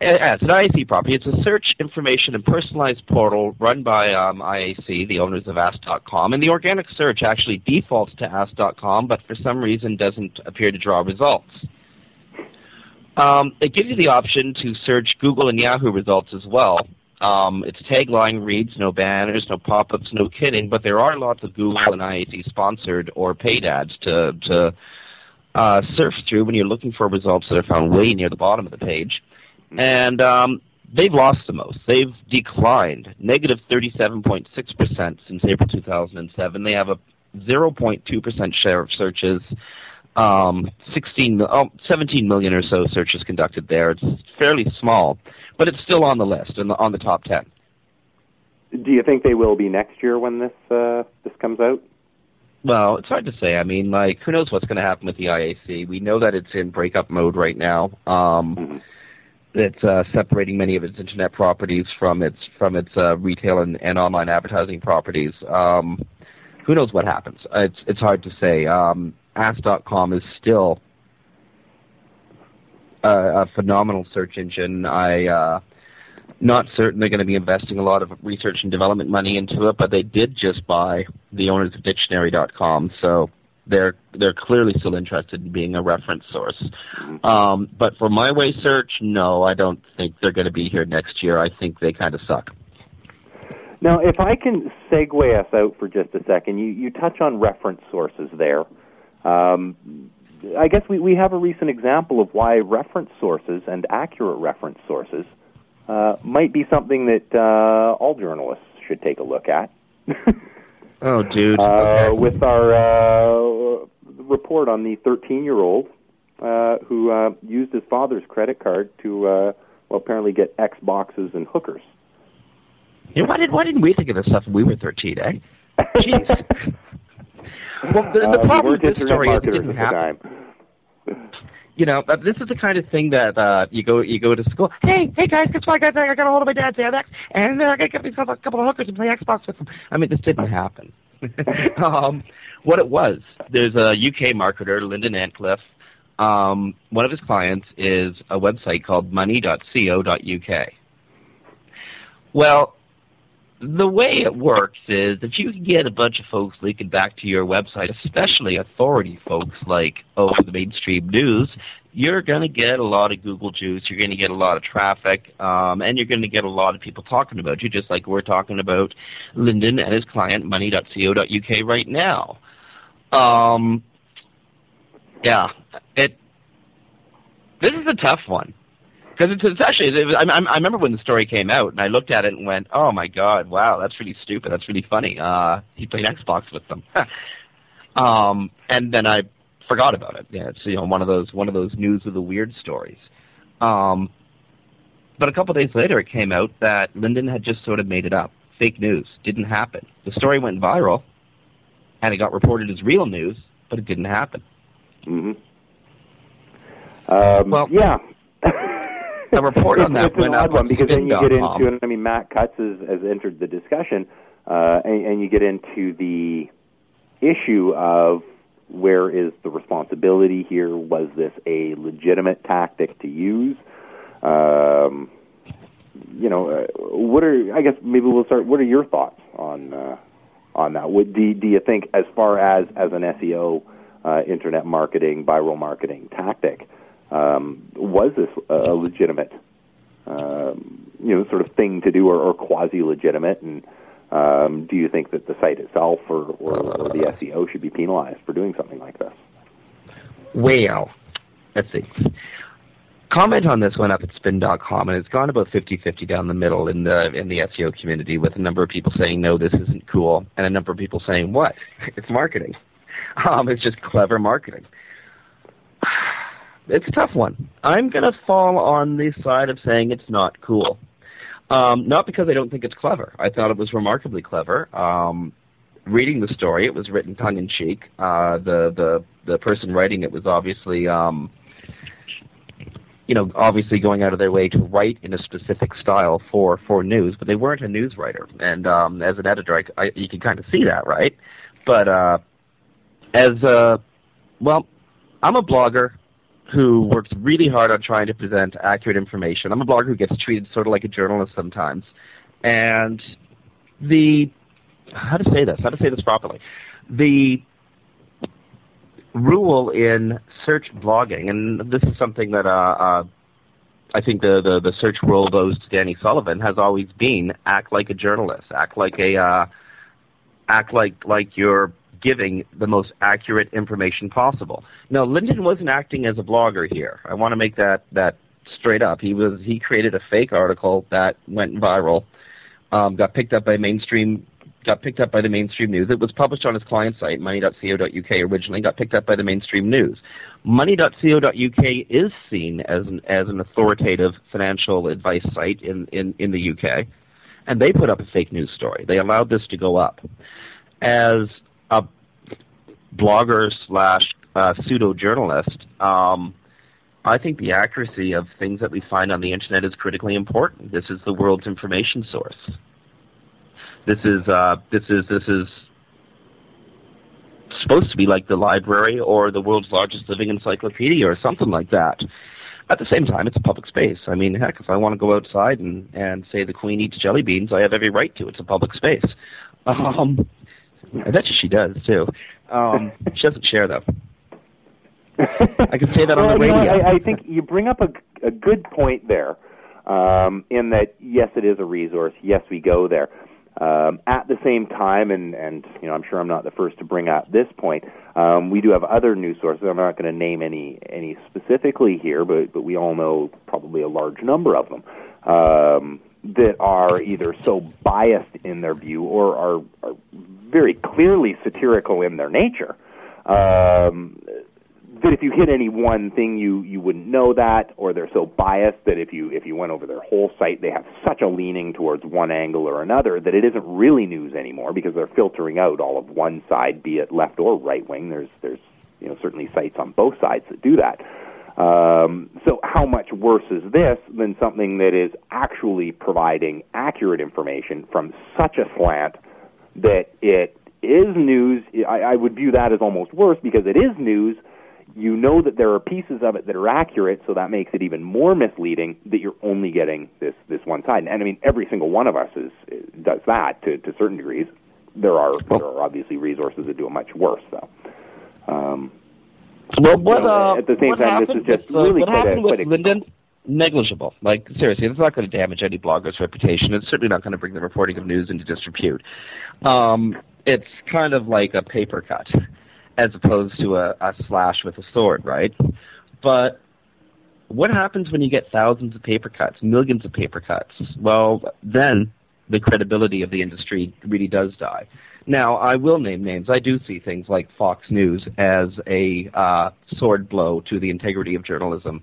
A: yeah, it's an IAC property. It's a search, information, and personalized portal run by um, IAC, the owners of Ask.com. And the organic search actually defaults to Ask.com, but for some reason doesn't appear to draw results. Um, it gives you the option to search Google and Yahoo results as well. Um, its tagline reads, no banners, no pop-ups, no kidding, but there are lots of Google and IAC sponsored or paid ads to, to uh, surf through when you're looking for results that are found way near the bottom of the page. And um, they've lost the most. They've declined, negative 37.6% since April 2007. They have a 0.2% share of searches um, 16, oh, 17 million or so searches conducted there. It's fairly small, but it's still on the list and on the top 10.
B: Do you think they will be next year when this uh, this comes out?
A: Well, it's hard to say. I mean, like, who knows what's going to happen with the IAC? We know that it's in breakup mode right now. Um, mm-hmm. It's uh, separating many of its internet properties from its from its uh, retail and, and online advertising properties. Um, who knows what happens? It's it's hard to say. Um, Ask.com is still a, a phenomenal search engine. I uh, not certain they're going to be investing a lot of research and development money into it, but they did just buy the owners of Dictionary.com, so they're they're clearly still interested in being a reference source. Um, but for my way search, no, I don't think they're going to be here next year. I think they kind of suck.
B: Now, if I can segue us out for just a second, you, you touch on reference sources there. Um, I guess we, we have a recent example of why reference sources and accurate reference sources uh, might be something that uh, all journalists should take a look at.
A: oh, dude.
B: Uh,
A: okay.
B: With our uh, report on the 13 year old uh, who uh, used his father's credit card to, uh, well, apparently get Xboxes and hookers.
A: Yeah, why, did, why didn't we think of this stuff when we were 13, eh? Jeez. Well, the, the
B: uh,
A: problem
B: with
A: this story is it didn't happen. You know, uh, this is the kind of thing that uh, you go you go to school. Hey, hey guys, guess what? I got I got a hold of my dad's Xanax, and they're gonna get me a couple of hookers and play Xbox with them. I mean, this didn't happen. um, what it was, there's a UK marketer, Lyndon Antcliffe. Um, one of his clients is a website called money.co.uk. Well, the way it works is if you can get a bunch of folks linking back to your website, especially authority folks like oh the mainstream news, you're going to get a lot of Google juice. You're going to get a lot of traffic, um, and you're going to get a lot of people talking about you, just like we're talking about Lyndon and his client Money.co.uk right now. Um, yeah, it. This is a tough one because it's, it's actually it was, I, I remember when the story came out and I looked at it and went, oh my god, wow, that's really stupid. That's really funny. Uh, he played Xbox with them. um, and then I forgot about it. Yeah, it's you know one of those one of those news of the weird stories. Um, but a couple of days later, it came out that Lyndon had just sort of made it up. Fake news didn't happen. The story went viral, and it got reported as real news, but it didn't happen.
B: Mm-hmm. Um,
A: well,
B: yeah.
A: a report on that
B: it's an odd one because then you get into, I mean, Matt Cutts has, has entered the discussion, uh, and, and you get into the issue of where is the responsibility here? Was this a legitimate tactic to use? Um, you know, uh, what are I guess maybe we'll start. What are your thoughts on uh, on that? What do do you think as far as as an SEO, uh, internet marketing, viral marketing tactic? Um, was this a legitimate, um, you know, sort of thing to do, or, or quasi-legitimate? And um, do you think that the site itself or, or, or the SEO should be penalized for doing something like this?
A: Well, let's see. Comment on this went up at Sphinn.com, and it's gone about 50-50 down the middle in the in the SEO community, with a number of people saying no, this isn't cool, and a number of people saying what? It's marketing. Um, it's just clever marketing it's a tough one. I'm going to fall on the side of saying it's not cool. Um, not because I don't think it's clever. I thought it was remarkably clever. Um, reading the story, it was written tongue in cheek. Uh, the the the person writing it was obviously, um, you know, obviously going out of their way to write in a specific style for for news, but they weren't a news writer. And um, as an editor, I, I, you can kind of see that, right? But uh, as a well, I'm a blogger who works really hard on trying to present accurate information. I'm a blogger who gets treated sort of like a journalist sometimes. And the how to say this? How to say this properly? The rule in search blogging, and this is something that uh, uh, I think the, the, the search world owes to Danny Sullivan, has always been act like a journalist, act like a uh, act like like you're giving the most accurate information possible. Now, Lyndon wasn't acting as a blogger here. I want to make that that straight up. He was he created a fake article that went viral, um, got picked up by mainstream got picked up by the mainstream news. It was published on his client site, money.co.uk originally, got picked up by the mainstream news. Money.co.uk is seen as an, as an authoritative financial advice site in, in, in the UK, and they put up a fake news story. They allowed this to go up. As a blogger slash uh, pseudo journalist, um, I think the accuracy of things that we find on the internet is critically important. This is the world's information source. This is uh, this is this is supposed to be like the library or the world's largest living encyclopedia or something like that. At the same time, it's a public space. I mean, heck, if I want to go outside and, and say the Queen eats jelly beans, I have every right to. It's a public space. Um, I bet you she does too. Um, she doesn't share though. I can say that
B: well,
A: on the radio.
B: You know, I, I think you bring up a, a good point there. Um, in that, yes, it is a resource. Yes, we go there. Um, at the same time, and, and you know, I'm sure I'm not the first to bring up this point. Um, we do have other news sources. I'm not going to name any any specifically here, but but we all know probably a large number of them um, that are either so biased in their view or are, are very clearly satirical in their nature. Um, that if you hit any one thing you you wouldn't know that or they're so biased that if you if you went over their whole site they have such a leaning towards one angle or another that it isn't really news anymore because they're filtering out all of one side be it left or right wing there's there's you know certainly sites on both sides that do that um, so how much worse is this than something that is actually providing accurate information from such a slant that it is news I, I would view that as almost worse because it is news you know that there are pieces of it that are accurate, so that makes it even more misleading that you're only getting this this one side. And I mean, every single one of us is, is does that to to certain degrees. There are there are obviously resources that do it much worse, though. Um,
A: well, what uh,
B: at the same time, this is just
A: uh,
B: really
A: what happened with Lyndon? Negligible. Like seriously, it's not going to damage any blogger's reputation. It's certainly not going to bring the reporting of news into disrepute. Um, it's kind of like a paper cut as opposed to a, a slash with a sword, right? But what happens when you get thousands of paper cuts, millions of paper cuts? Well, then the credibility of the industry really does die. Now, I will name names. I do see things like Fox News as a uh, sword blow to the integrity of journalism.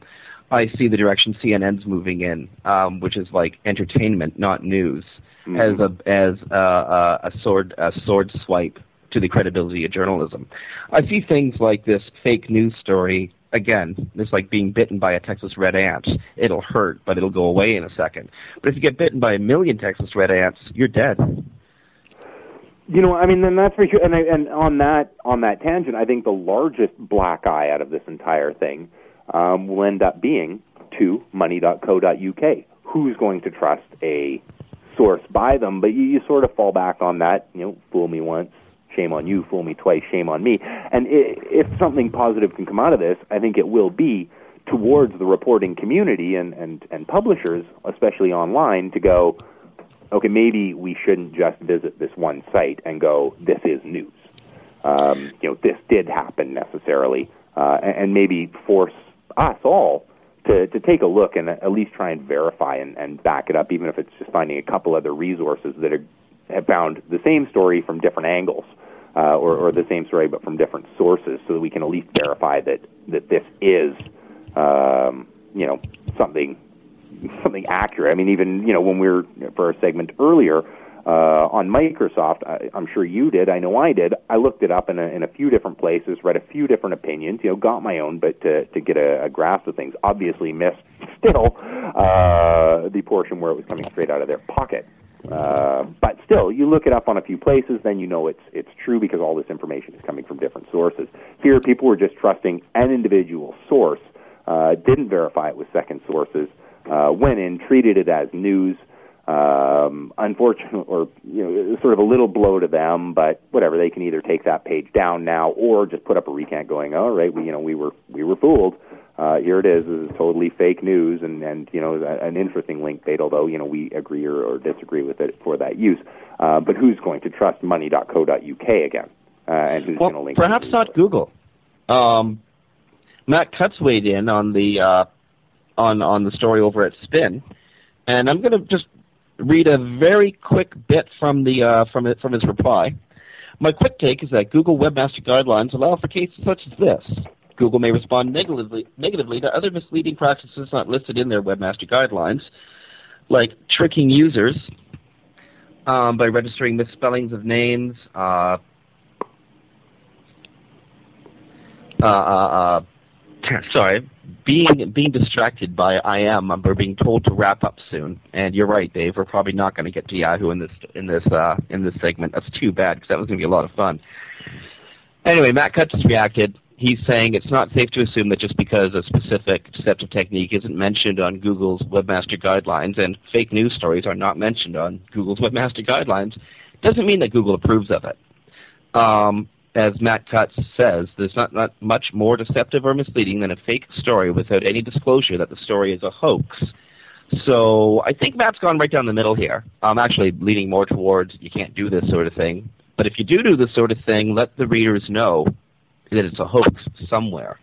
A: I see the direction CNN's moving in, um, which is like entertainment, not news, mm-hmm. as a as a, a, a sword a sword swipe to the credibility of journalism. I see things like this fake news story. Again, it's like being bitten by a Texas red ant. It'll hurt, but it'll go away in a second. But if you get bitten by a million Texas red ants, you're dead.
B: You know, I mean, then that's for sure. And I, and on that on that tangent, I think the largest black eye out of this entire thing um, will end up being to money.co.uk. Who's going to trust a source by them? But you, you sort of fall back on that. You know, fool me once, shame on you, fool me twice, shame on me. And if something positive can come out of this, I think it will be towards the reporting community and, and, and publishers, especially online, to go, okay, maybe we shouldn't just visit this one site and go, this is news. Um, you know, this did happen necessarily, uh, and, maybe force us all to, to take a look and at least try and verify and, and back it up, even if it's just finding a couple other resources that are, have found the same story from different angles uh, or, or the same story but from different sources, so that we can at least verify that that this is, um, you know, something something accurate. I mean, even you know when we were for our segment earlier. Uh, on Microsoft, I, I'm sure you did. I know I did. I looked it up in a, in a few different places, read a few different opinions. You know, got my own, but to to get a, a grasp of things, obviously missed still uh, the portion where it was coming straight out of their pocket Uh, but still, you look it up on a few places, then you know it's it's true because all this information is coming from different sources. Here, people were just trusting an individual source, uh, didn't verify it with second sources, uh, went in, treated it as news. Um, unfortunately, or you know, sort of a little blow to them, but whatever. They can either take that page down now, or just put up a recant going, "All right, we you know we were we were fooled." uh, here it is. This is totally fake news, and and you know an interesting link bait. Although you know we agree or, or disagree with it for that use. Uh, but who's going to trust money.co.uk again? Uh, and who's
A: well,
B: going to link?
A: Perhaps not Google. Um, Matt Cutts weighed in on the uh, on on the story over at Sphinn, and I'm going to just read a very quick bit from the uh, from it from his reply. My quick take is that Google Webmaster Guidelines allow for cases such as this. Google may respond negatively, negatively to other misleading practices not listed in their webmaster guidelines, like tricking users um, by registering misspellings of names, uh, uh, uh, uh sorry, being being distracted by I am. We're being told to wrap up soon, and you're right, Dave. We're probably not going to get to Yahoo in this in this uh, in this segment. That's too bad because that was going to be a lot of fun. Anyway, Matt Cutts reacted he's saying it's not safe to assume that just because a specific deceptive technique isn't mentioned on Google's webmaster guidelines and fake news stories are not mentioned on Google's webmaster guidelines doesn't mean that Google approves of it. Um, as Matt Cutts says, there's not, not much more deceptive or misleading than a fake story without any disclosure that the story is a hoax. So I think Matt's gone right down the middle here. I'm actually leaning more towards you can't do this sort of thing. But if you do do this sort of thing, let the readers know that it's a hoax somewhere.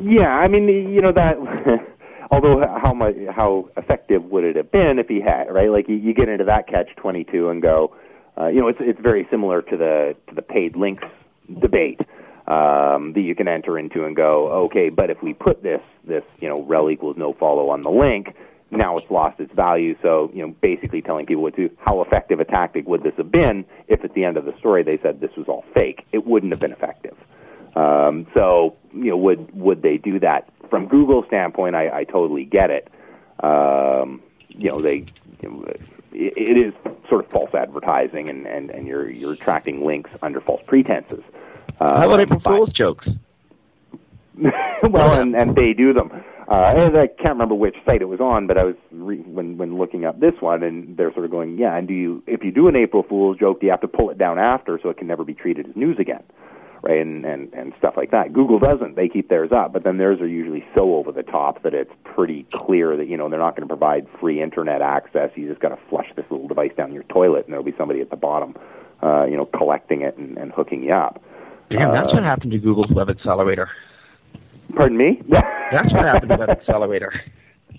B: Yeah, I mean, you know that. although, how much, how effective would it have been if he had right? Like you, you get into that catch twenty two and go, uh, you know, it's it's very similar to the to the paid links debate um, that you can enter into and go, okay, but if we put this this you know rel equals no follow on the link, now it's lost its value. So, you know, basically telling people what to how effective a tactic would this have been if at the end of the story they said this was all fake? It wouldn't have been effective. Um, so, you know, would would they do that from Google's standpoint? I, I totally get it. Um, you know, they you know, it, is sort of false advertising, and, and, and you're you're attracting links under false pretenses.
A: Uh, How about April Fool's jokes?
B: well, and, and they do them. Uh, and I can't remember which site it was on, but I was re- when when looking up this one, and they're sort of going, yeah. And do you, if you do an April Fool's joke, do you have to pull it down after so it can never be treated as news again, right? And and and stuff like that. Google doesn't; they keep theirs up, but then theirs are usually so over the top that it's pretty clear that you know they're not going to provide free internet access. You just got to flush this little device down your toilet, and there'll be somebody at the bottom, uh, you know, collecting it and, and hooking you up.
A: Damn, that's uh, what happened to Google's Web Accelerator.
B: Pardon me? Yeah.
A: That's what happened to that accelerator.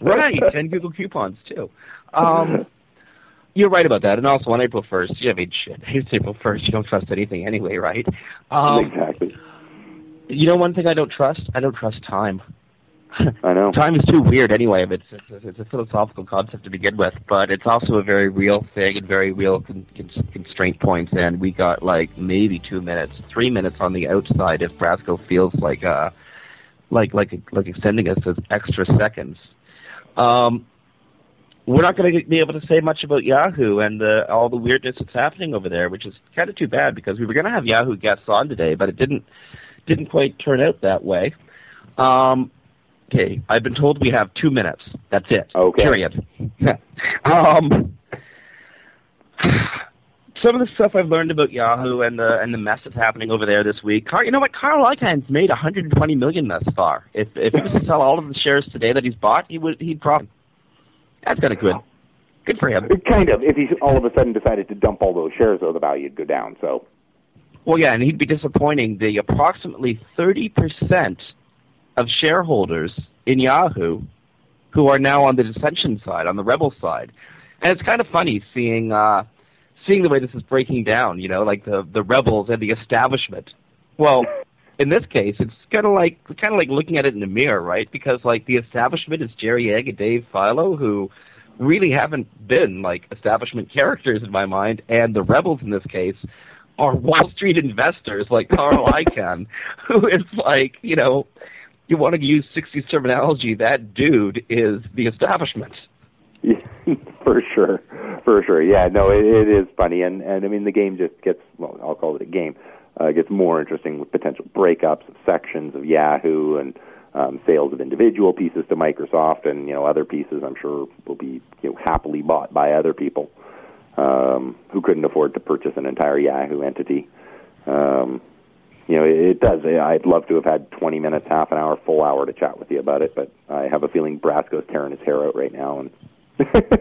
A: Right, and Google coupons too. Um, you're right about that. And also on April 1st, I mean, shit, it's April 1st. You don't trust anything anyway, right?
B: Um, exactly.
A: You know one thing I don't trust? I don't trust time.
B: I know.
A: Time is too weird anyway. It's, it's, it's a philosophical concept to begin with, but it's also a very real thing and very real con- con- constraint points. And we got like maybe two minutes, three minutes on the outside if Brasco feels like uh, like like like extending us as extra seconds. Um, we're not going to be able to say much about Yahoo and uh, all the weirdness that's happening over there, which is kind of too bad because we were going to have Yahoo guests on today, but it didn't didn't quite turn out that way. Um, okay, I've been told we have two minutes. That's it.
B: Okay.
A: Period. um, some of the stuff I've learned about Yahoo and the and the mess that's happening over there this week. Car, you know what? Carl Icahn's made 120 million thus far. If if he was to sell all of the shares today that he's bought, he would he'd profit. That's kind of good. Good for him.
B: Kind of. If he all of a sudden decided to dump all those shares, though, the value would go down. So.
A: Well, yeah, and he'd be disappointing the approximately 30 percent of shareholders in Yahoo who are now on the dissension side, on the rebel side. And it's kind of funny seeing. Uh, seeing the way this is breaking down, you know, like the the rebels and the establishment. Well, in this case, it's kind of like kind of like looking at it in the mirror, right? Because like the establishment is Jerry Yang and Dave Filo, who really haven't been like establishment characters in my mind, and the rebels in this case are Wall Street investors like Carl Icahn, who is like, you know, you want to use 60s terminology, that dude is the establishment.
B: for sure, for sure. Yeah, no, it, it is funny, and and I mean the game just gets well, I'll call it a game. Uh, it gets more interesting with potential breakups of sections of Yahoo and um, sales of individual pieces to Microsoft, and you know other pieces I'm sure will be you know happily bought by other people um, who couldn't afford to purchase an entire Yahoo entity. Um, you know, it, it does. I'd love to have had 20 minutes, half an hour, full hour to chat with you about it, but I have a feeling Brasco's tearing his hair out right now and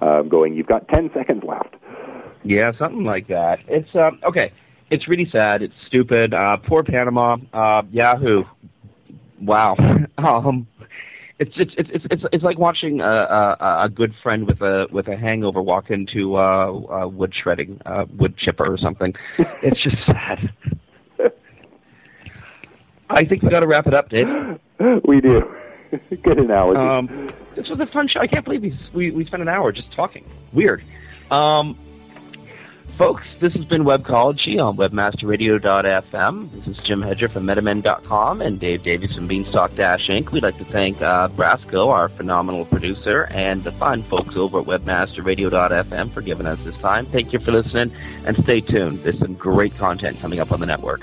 B: uh, going, "You've got 10 seconds left."
A: Yeah, something like that. It's um, okay. It's really sad. It's stupid. Uh, poor Panama. Uh, Yahoo. Wow. um, it's it's it's it's it's like watching a, a a good friend with a with a hangover walk into uh, uh wood shredding uh wood chipper or something. It's just sad. I think we got to wrap it up, Dave.
B: we do. Good analogy.
A: Um, this was a fun show. I can't believe we we, we spent an hour just talking. Weird. Um, folks, this has been Webcology on WebmasterRadio.fm. This is Jim Hedger from MetaMend.com and Dave Davies from Beanstalk Dash Inc. We'd like to thank uh, Brasco, our phenomenal producer, and the fine folks over at WebmasterRadio.fm for giving us this time. Thank you for listening, and stay tuned. There's some great content coming up on the network.